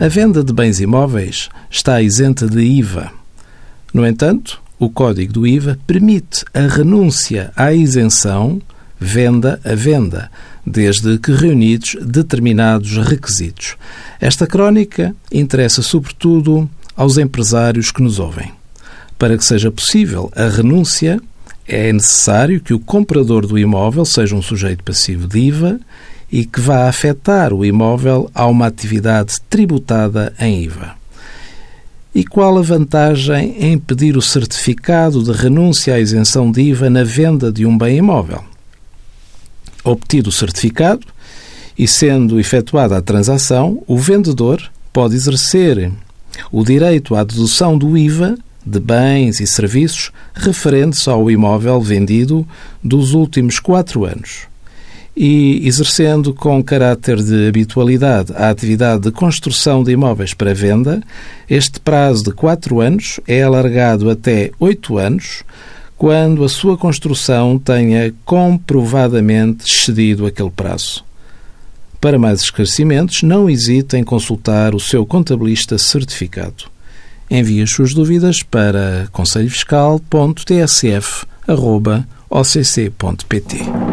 A venda de bens imóveis está isenta de IVA. No entanto, o Código do IVA permite a renúncia à isenção venda a venda, desde que reunidos determinados requisitos. Esta crónica interessa sobretudo aos empresários que nos ouvem. Para que seja possível a renúncia, é necessário que o comprador do imóvel seja um sujeito passivo de IVA e que vá afetar o imóvel a uma atividade tributada em IVA. E qual a vantagem em pedir o certificado de renúncia à isenção de IVA na venda de um bem imóvel? Obtido o certificado e sendo efetuada a transação, o vendedor pode exercer o direito à dedução do IVA de bens e serviços referentes ao imóvel vendido dos últimos quatro anos e exercendo com caráter de habitualidade a atividade de construção de imóveis para venda, este prazo de quatro anos é alargado até oito anos, quando a sua construção tenha comprovadamente excedido aquele prazo. Para mais esclarecimentos, não hesite em consultar o seu contabilista certificado. Envie as suas dúvidas para conselhofiscal.tsf.occ.pt.